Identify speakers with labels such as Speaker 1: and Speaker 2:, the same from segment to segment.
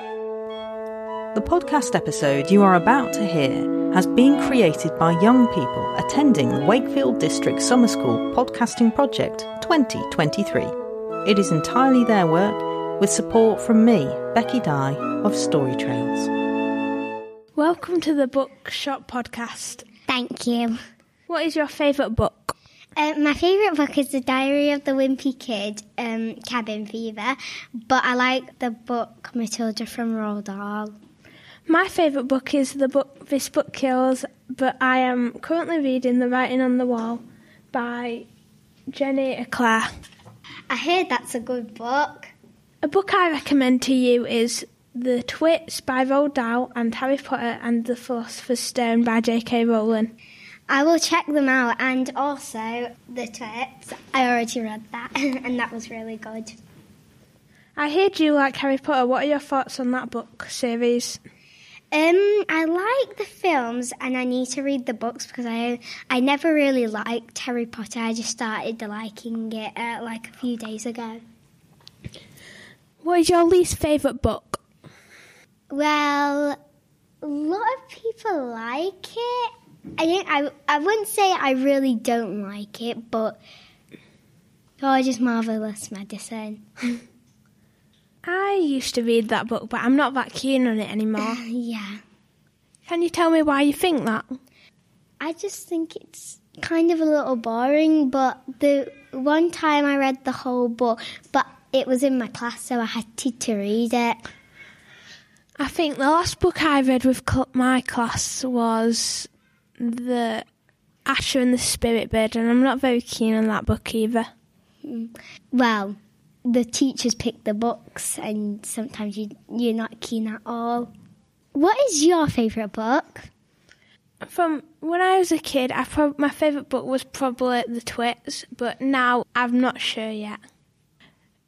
Speaker 1: The podcast episode you are about to hear has been created by young people attending the Wakefield District Summer School Podcasting Project 2023. It is entirely their work with support from me, Becky Dye of Story Trails.
Speaker 2: Welcome to the Bookshop Podcast.
Speaker 3: Thank you.
Speaker 2: What is your favourite book?
Speaker 3: Uh, my favourite book is The Diary of the Wimpy Kid, um, Cabin Fever, but I like the book Matilda from Roald Dahl.
Speaker 2: My favourite book is the book This Book Kills, but I am currently reading The Writing on the Wall by Jenny Eclair.
Speaker 3: I heard that's a good book.
Speaker 2: A book I recommend to you is The Twits by Roald Dahl and Harry Potter and the Philosopher's Stone by J.K. Rowling.
Speaker 3: I will check them out, and also The Twits. I already read that, and that was really good.
Speaker 2: I heard you like Harry Potter. What are your thoughts on that book series?
Speaker 3: Um, I like the films, and I need to read the books because I I never really liked Harry Potter. I just started liking it uh, like a few days ago.
Speaker 2: What is your least favourite book?
Speaker 3: Well, a lot of people like it. I don't. I I wouldn't say I really don't like it, but oh, just marvelous medicine.
Speaker 2: I used to read that book, but I'm not that keen on it anymore.
Speaker 3: yeah,
Speaker 2: Can you tell me why you think that?
Speaker 3: I just think it's kind of a little boring. But the one time I read the whole book, but it was in my class, so I had to, to read it.
Speaker 2: I think the last book I read with cl- my class was the Asha and the Spirit Bird, and I'm not very keen on that book either.
Speaker 3: Well, the teachers pick the books, and sometimes you you're not keen at all. What is your favourite book?
Speaker 2: From when I was a kid, I prob- my favourite book was probably The Twits, but now I'm not sure yet.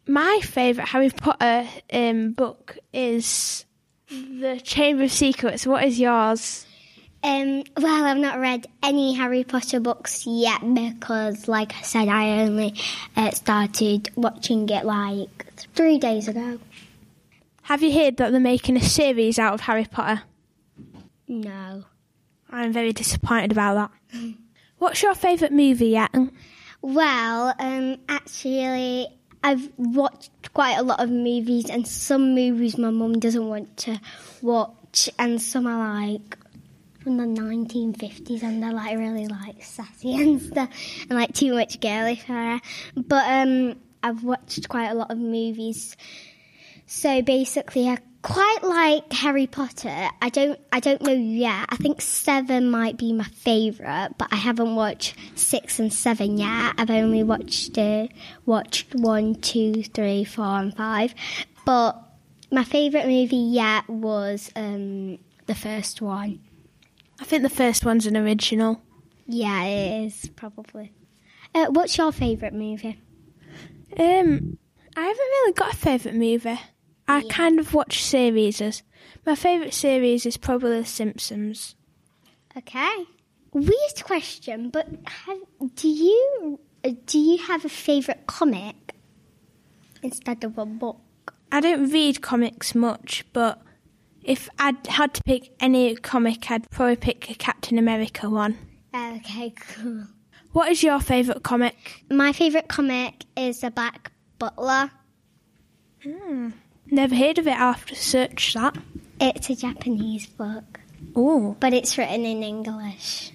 Speaker 2: My favourite Harry Potter um, book is The Chamber of Secrets. What is yours?
Speaker 3: Um, well, I've not read any Harry Potter books yet because, like I said, I only uh, started watching it like three days ago.
Speaker 2: Have you heard that they're making a series out of Harry Potter?
Speaker 3: No.
Speaker 2: I'm very disappointed about that. What's your favourite movie yet?
Speaker 3: Well, um, actually, I've watched quite a lot of movies, and some movies my mum doesn't want to watch, and some are like from the 1950s, and they're like really like sassy and stuff, and like too much girly for her. But um, I've watched quite a lot of movies. So basically, I quite like Harry Potter. I don't, I don't know yet. I think seven might be my favourite, but I haven't watched six and seven yet. I've only watched uh, watched one, two, three, four, and five. But my favourite movie yet was um, the first one.
Speaker 2: I think the first one's an original.
Speaker 3: Yeah, it is probably. Uh, what's your favourite movie?
Speaker 2: Um, I haven't really got a favourite movie. I kind of watch series. My favourite series is probably The Simpsons.
Speaker 3: Okay. Weird question, but have, do you do you have a favourite comic instead of a book?
Speaker 2: I don't read comics much, but if I had to pick any comic, I'd probably pick a Captain America one.
Speaker 3: Okay, cool.
Speaker 2: What is your favourite comic?
Speaker 3: My favourite comic is The Black Butler. Hmm.
Speaker 2: Never heard of it. I'll have to search that.
Speaker 3: It's a Japanese book,
Speaker 2: Oh,
Speaker 3: but it's written in English.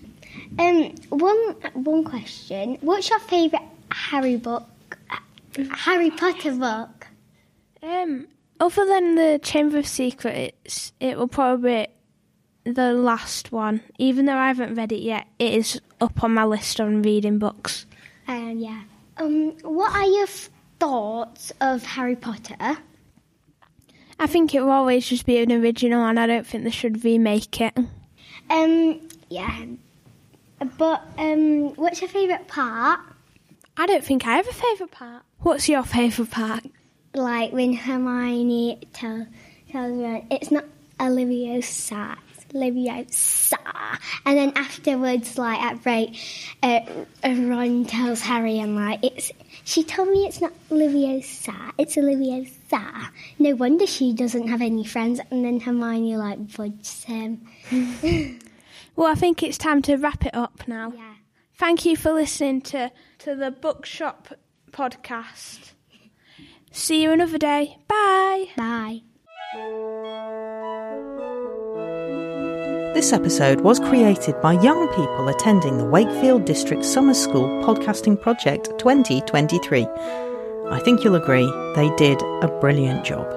Speaker 3: Um, one one question: What's your favourite Harry book? Harry Potter book?
Speaker 2: um, other than the Chamber of Secrets, it will probably be the last one. Even though I haven't read it yet, it is up on my list on reading books.
Speaker 3: Um, yeah. Um, what are your f- thoughts of Harry Potter?
Speaker 2: I think it will always just be an original, and I don't think they should remake it.
Speaker 3: Um, yeah. But um, what's your favourite part?
Speaker 2: I don't think I have a favourite part. What's your favourite part?
Speaker 3: Like when Hermione tell, tells Ron, it's not Olivia Olivia Sa. And then afterwards, like at break, uh, Ron tells Harry, and like it's She told me it's not Leviosa, it's Leviosa. No wonder she doesn't have any friends. And then Hermione like fudges him.
Speaker 2: Well, I think it's time to wrap it up now.
Speaker 3: Yeah.
Speaker 2: Thank you for listening to, to the Bookshop podcast. See you another day. Bye.
Speaker 3: Bye.
Speaker 1: This episode was created by young people attending the Wakefield District Summer School Podcasting Project 2023. I think you'll agree they did a brilliant job.